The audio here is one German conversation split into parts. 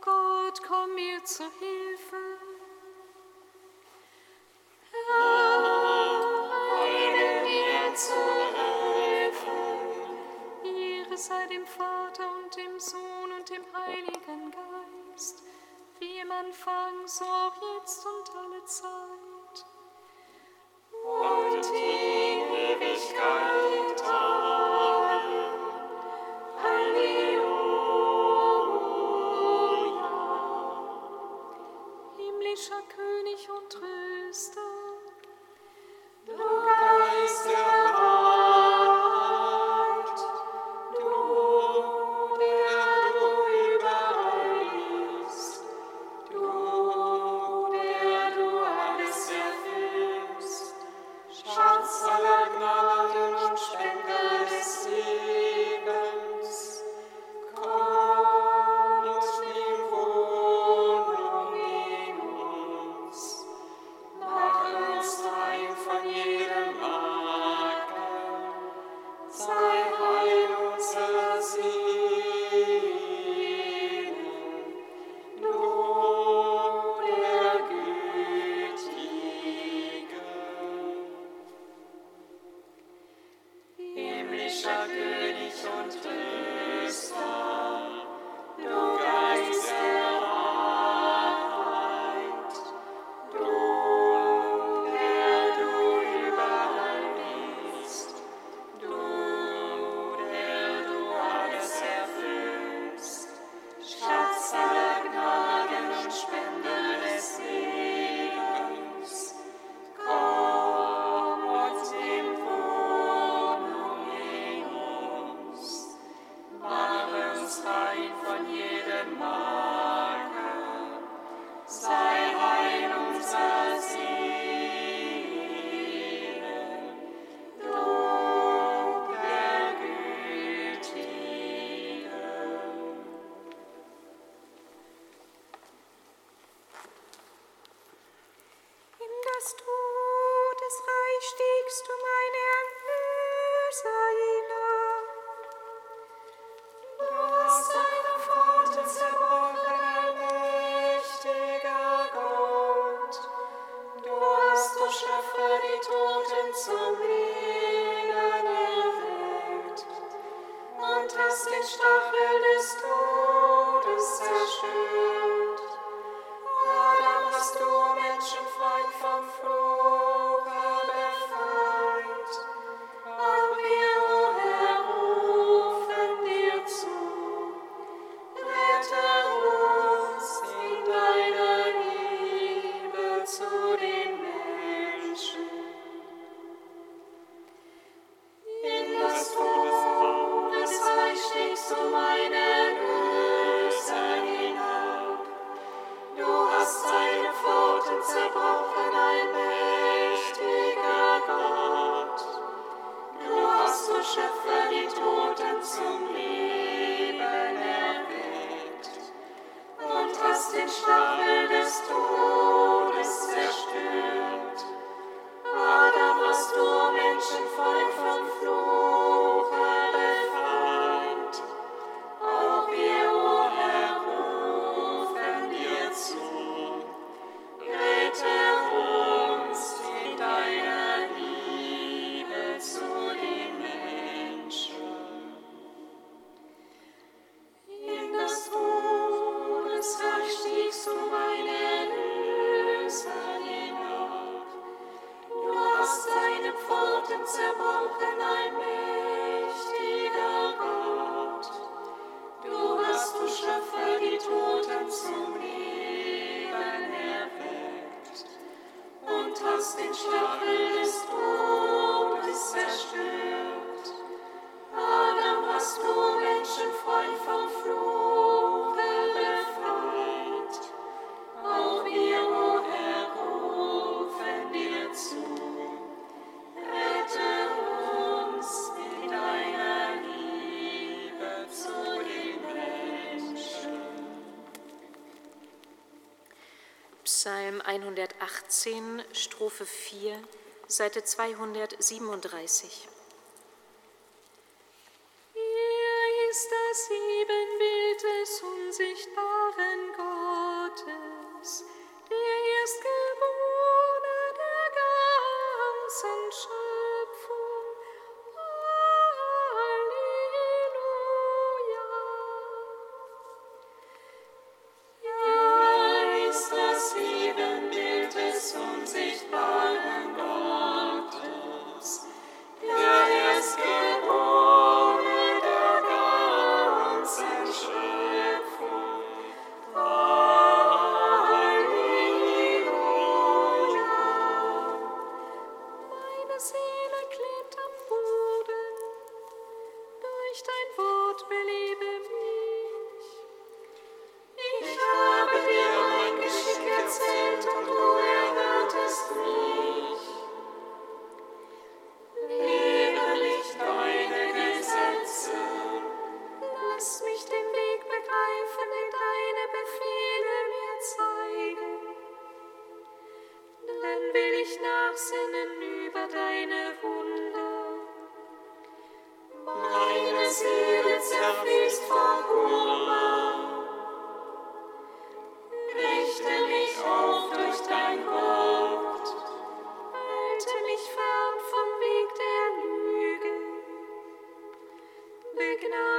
Gott, komm mir zu Hilfe. Herr, eile mir zur Hilfe. Ehre sei dem Vater und dem Sohn und dem Heiligen Geist, wie im Anfang, so auch jetzt und alle Zeit. Und in Ewigkeit. Adam hast du Menschen frei Menschenfeind verflucht. Psalm 118, Strophe 4, Seite 237. Recognize.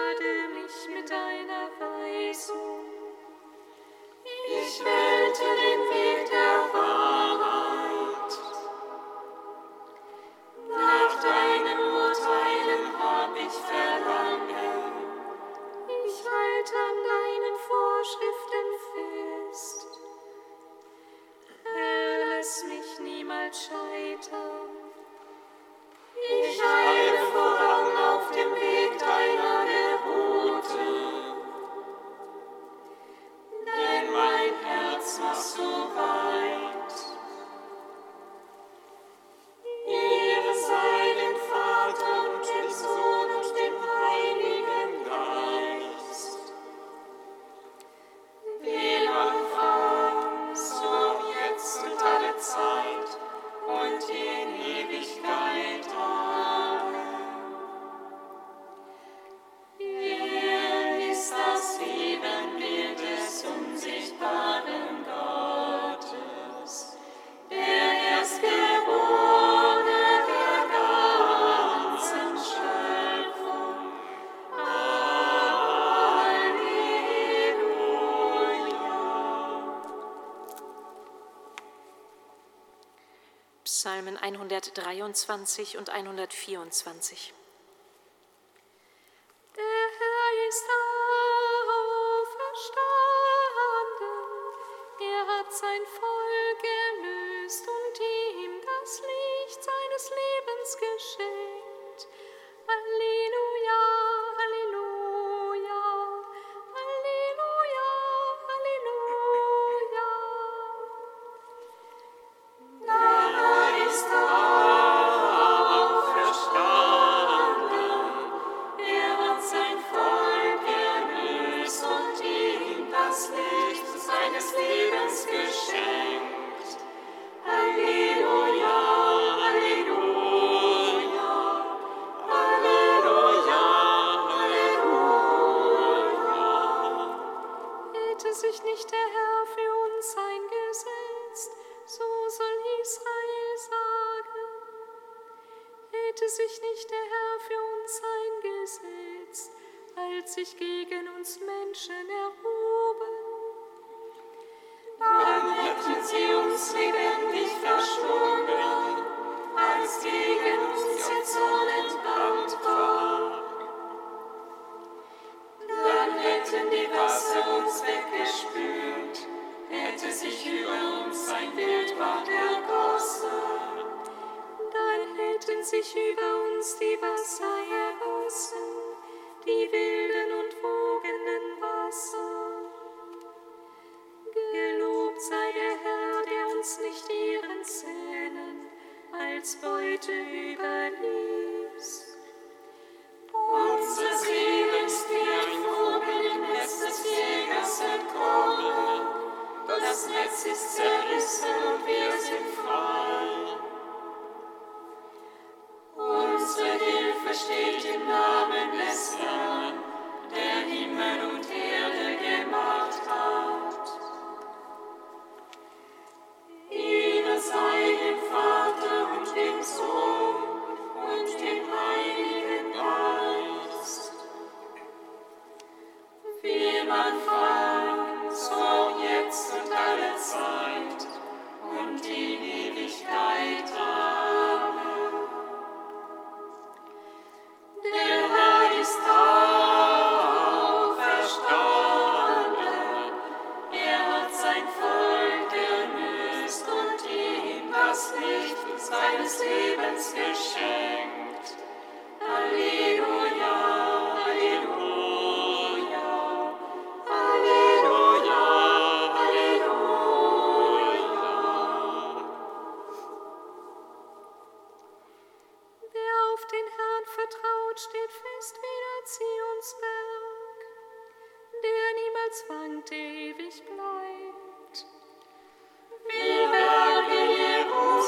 123 und 124.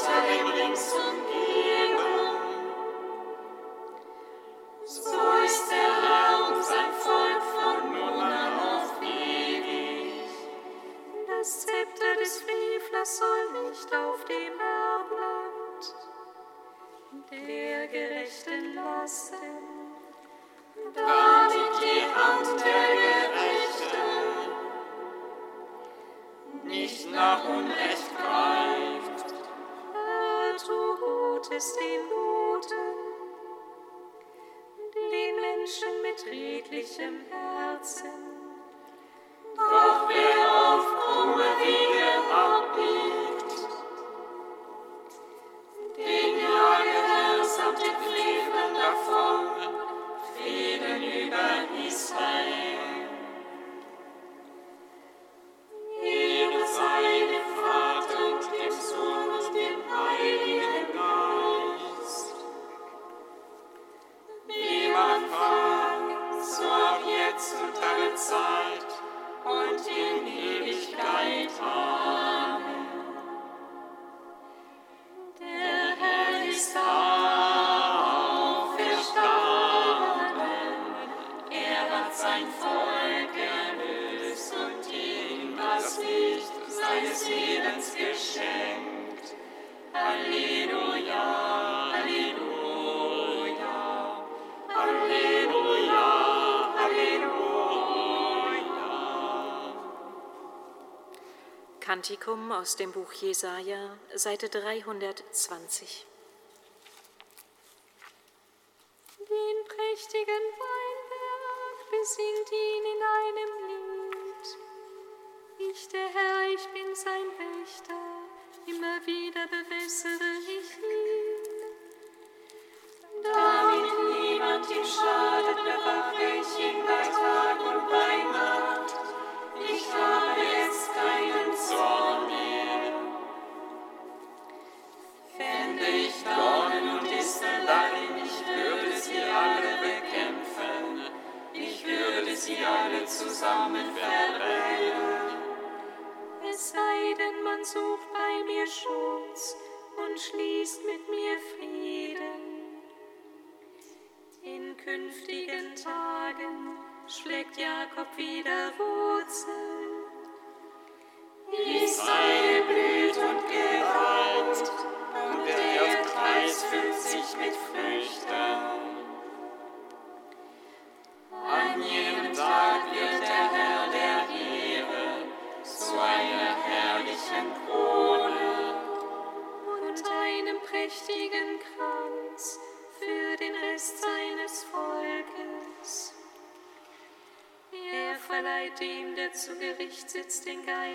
Jerusalem rings Frieden Kantikum aus dem Buch Jesaja, Seite 320. Den prächtigen Weinberg besingt ihn in einem Lied. Ich, der Herr, ich bin sein Wächter, immer wieder bewässere ich ihn. Damit niemand ihm schadet, bewache ich ihn bei Tag und bei Nacht. Dornen und Disteln darin, ich würde sie alle bekämpfen. Ich würde sie alle zusammen verbrennen. Es sei denn, man sucht bei mir Schutz und schließt mit mir Frieden. In künftigen Tagen schlägt Jakob wieder Wurzeln.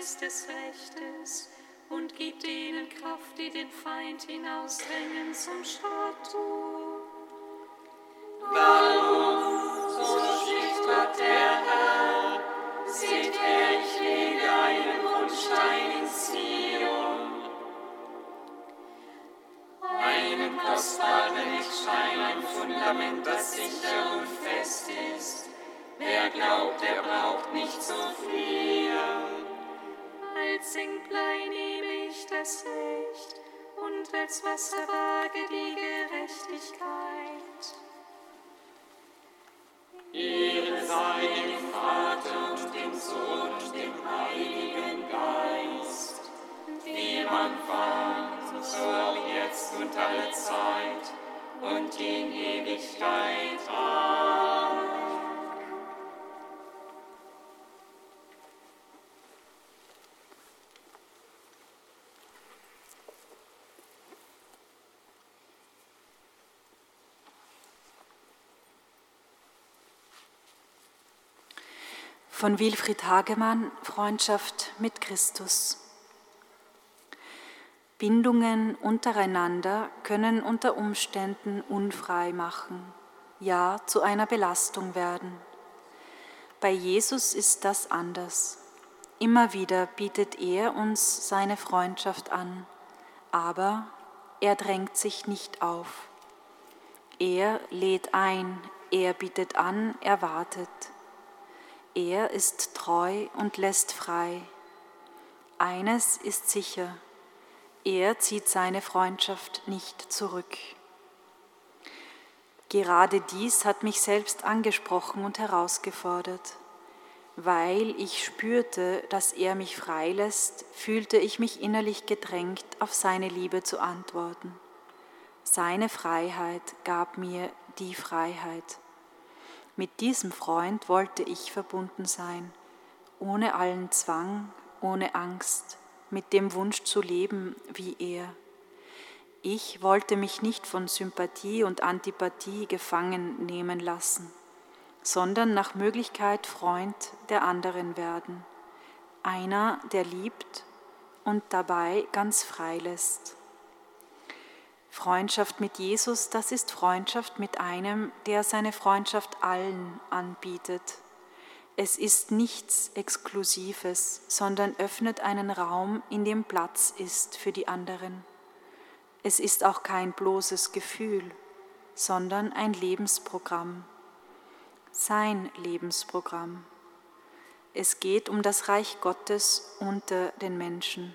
Geist des Rechtes und gibt denen Kraft, die den Feind hinausdrängen zum Statue. Darum, so spricht Gott der Herr, seht her, ich lege einen Grundstein in Zion, einen kostbaren Eckstein, ein Fundament, das sicher und fest ist. Wer glaubt, der braucht nicht zu fliehen. Als Singblei nehme ich das Recht und als Wasserwaage die Gerechtigkeit. Ehre sei dem Vater und dem Sohn und dem Heiligen Geist, wie man war, so auch jetzt und alle Zeit und in Ewigkeit. Amen. Von Wilfried Hagemann, Freundschaft mit Christus. Bindungen untereinander können unter Umständen unfrei machen, ja zu einer Belastung werden. Bei Jesus ist das anders. Immer wieder bietet er uns seine Freundschaft an, aber er drängt sich nicht auf. Er lädt ein, er bietet an, er wartet. Er ist treu und lässt frei. Eines ist sicher, er zieht seine Freundschaft nicht zurück. Gerade dies hat mich selbst angesprochen und herausgefordert. Weil ich spürte, dass er mich freilässt, fühlte ich mich innerlich gedrängt, auf seine Liebe zu antworten. Seine Freiheit gab mir die Freiheit. Mit diesem Freund wollte ich verbunden sein, ohne allen Zwang, ohne Angst, mit dem Wunsch zu leben wie er. Ich wollte mich nicht von Sympathie und Antipathie gefangen nehmen lassen sondern nach Möglichkeit Freund der anderen werden, einer, der liebt und dabei ganz frei lässt. Freundschaft mit Jesus, das ist Freundschaft mit einem, der seine Freundschaft allen anbietet. Es ist nichts Exklusives, sondern öffnet einen Raum, in dem Platz ist für die anderen. Es ist auch kein bloßes Gefühl, sondern ein Lebensprogramm sein Lebensprogramm. Es geht um das Reich Gottes unter den Menschen,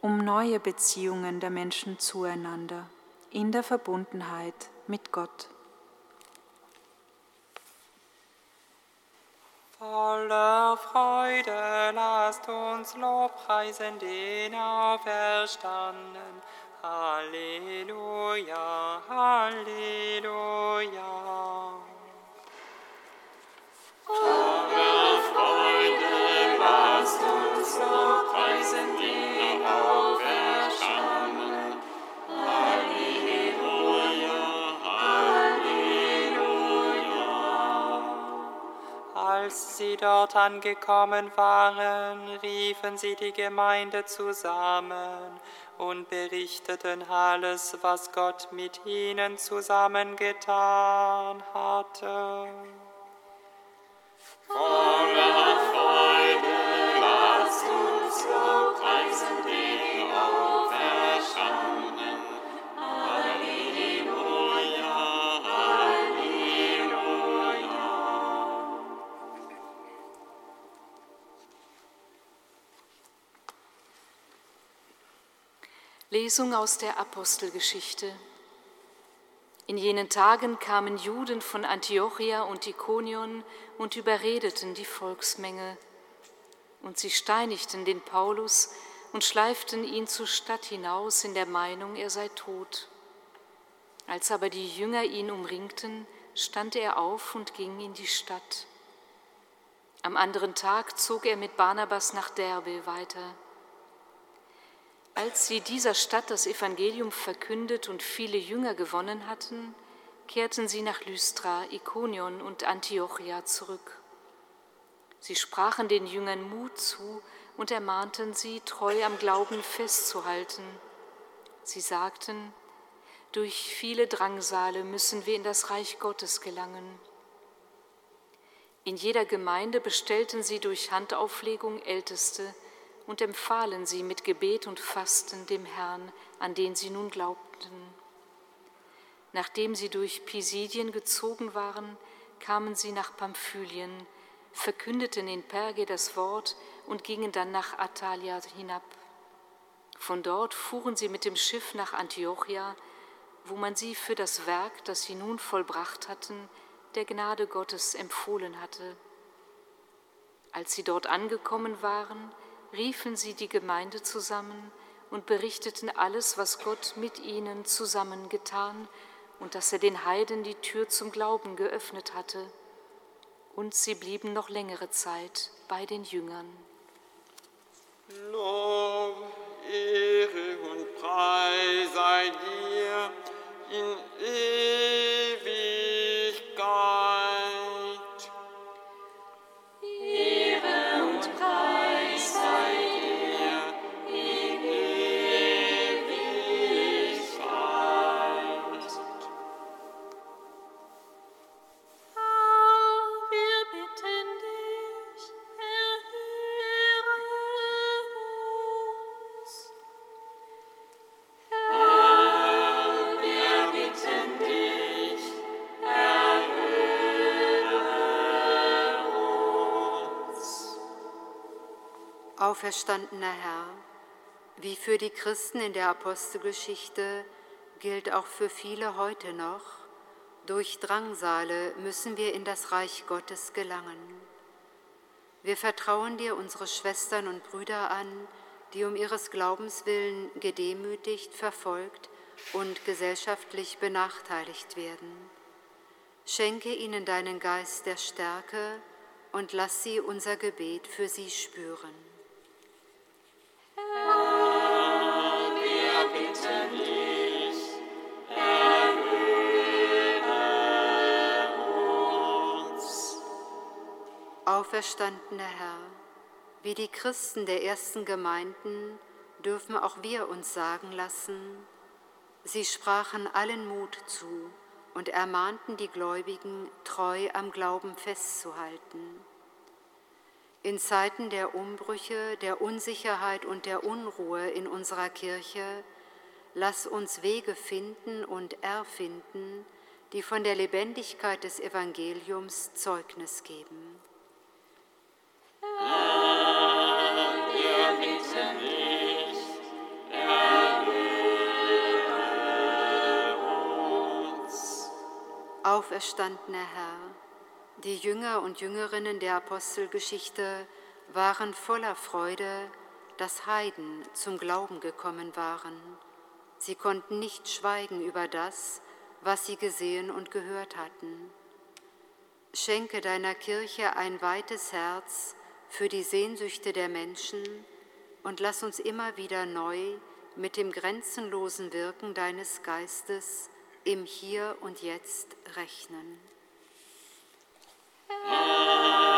um neue Beziehungen der Menschen zueinander in der Verbundenheit mit Gott. Voller Freude lasst uns Lobpreisen den Auferstandenen. Halleluja, Halleluja. Als sie dort angekommen waren, riefen sie die Gemeinde zusammen und berichteten alles, was Gott mit ihnen zusammengetan hatte. Voller Freude, Lesung aus der Apostelgeschichte. In jenen Tagen kamen Juden von Antiochia und Ikonion und überredeten die Volksmenge. Und sie steinigten den Paulus und schleiften ihn zur Stadt hinaus in der Meinung, er sei tot. Als aber die Jünger ihn umringten, stand er auf und ging in die Stadt. Am anderen Tag zog er mit Barnabas nach Derbe weiter. Als sie dieser Stadt das Evangelium verkündet und viele Jünger gewonnen hatten, kehrten sie nach Lystra, Ikonion und Antiochia zurück. Sie sprachen den Jüngern Mut zu und ermahnten sie, treu am Glauben festzuhalten. Sie sagten, durch viele Drangsale müssen wir in das Reich Gottes gelangen. In jeder Gemeinde bestellten sie durch Handauflegung Älteste, und empfahlen sie mit Gebet und Fasten dem Herrn, an den sie nun glaubten. Nachdem sie durch Pisidien gezogen waren, kamen sie nach Pamphylien, verkündeten in Perge das Wort und gingen dann nach Atalia hinab. Von dort fuhren sie mit dem Schiff nach Antiochia, wo man sie für das Werk, das sie nun vollbracht hatten, der Gnade Gottes empfohlen hatte. Als sie dort angekommen waren, riefen sie die Gemeinde zusammen und berichteten alles, was Gott mit ihnen zusammengetan und dass er den Heiden die Tür zum Glauben geöffnet hatte. Und sie blieben noch längere Zeit bei den Jüngern. Lob, Ehre und Preis sei dir in Auferstandener Herr, wie für die Christen in der Apostelgeschichte gilt auch für viele heute noch, durch Drangsale müssen wir in das Reich Gottes gelangen. Wir vertrauen dir unsere Schwestern und Brüder an, die um ihres Glaubens willen gedemütigt, verfolgt und gesellschaftlich benachteiligt werden. Schenke ihnen deinen Geist der Stärke und lass sie unser Gebet für sie spüren. Auferstandener Herr, wie die Christen der ersten Gemeinden dürfen auch wir uns sagen lassen, sie sprachen allen Mut zu und ermahnten die Gläubigen, treu am Glauben festzuhalten. In Zeiten der Umbrüche, der Unsicherheit und der Unruhe in unserer Kirche, lass uns Wege finden und erfinden, die von der Lebendigkeit des Evangeliums Zeugnis geben. Wir bitten dich, erhöre uns. Auferstandener Herr, die Jünger und Jüngerinnen der Apostelgeschichte waren voller Freude, dass Heiden zum Glauben gekommen waren. Sie konnten nicht schweigen über das, was sie gesehen und gehört hatten. Schenke deiner Kirche ein weites Herz für die Sehnsüchte der Menschen und lass uns immer wieder neu mit dem grenzenlosen Wirken deines Geistes im Hier und Jetzt rechnen. Herr,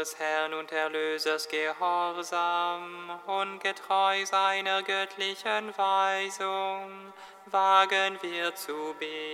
unseres Herrn und Erlösers gehorsam und getreu seiner göttlichen Weisung, wagen wir zu beten.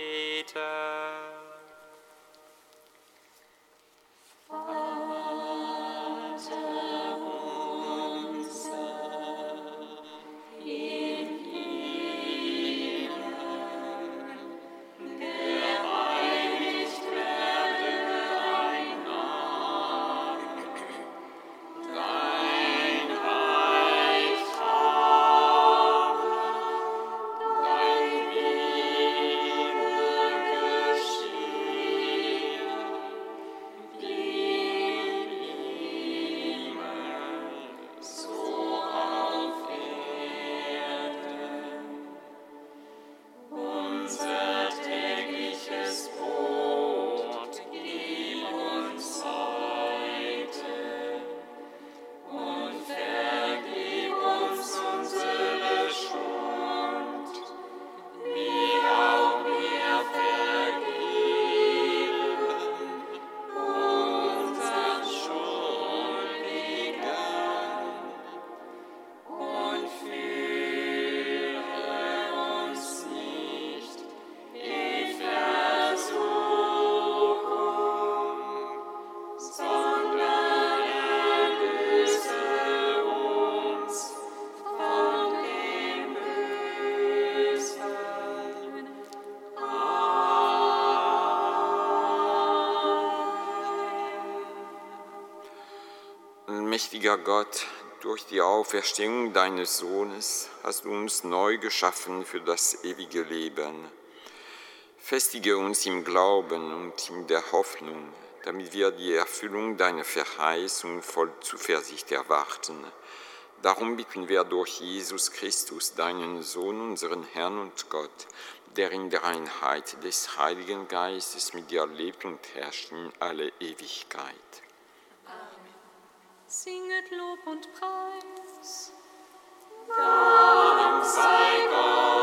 Mächtiger Gott, durch die Auferstehung deines Sohnes hast du uns neu geschaffen für das ewige Leben. Festige uns im Glauben und in der Hoffnung, damit wir die Erfüllung deiner Verheißung voll Zuversicht erwarten. Darum bitten wir durch Jesus Christus, deinen Sohn, unseren Herrn und Gott, der in der Einheit des Heiligen Geistes mit dir lebt und herrscht in alle Ewigkeit. Singet Lob und Preis. Dank sei Gott.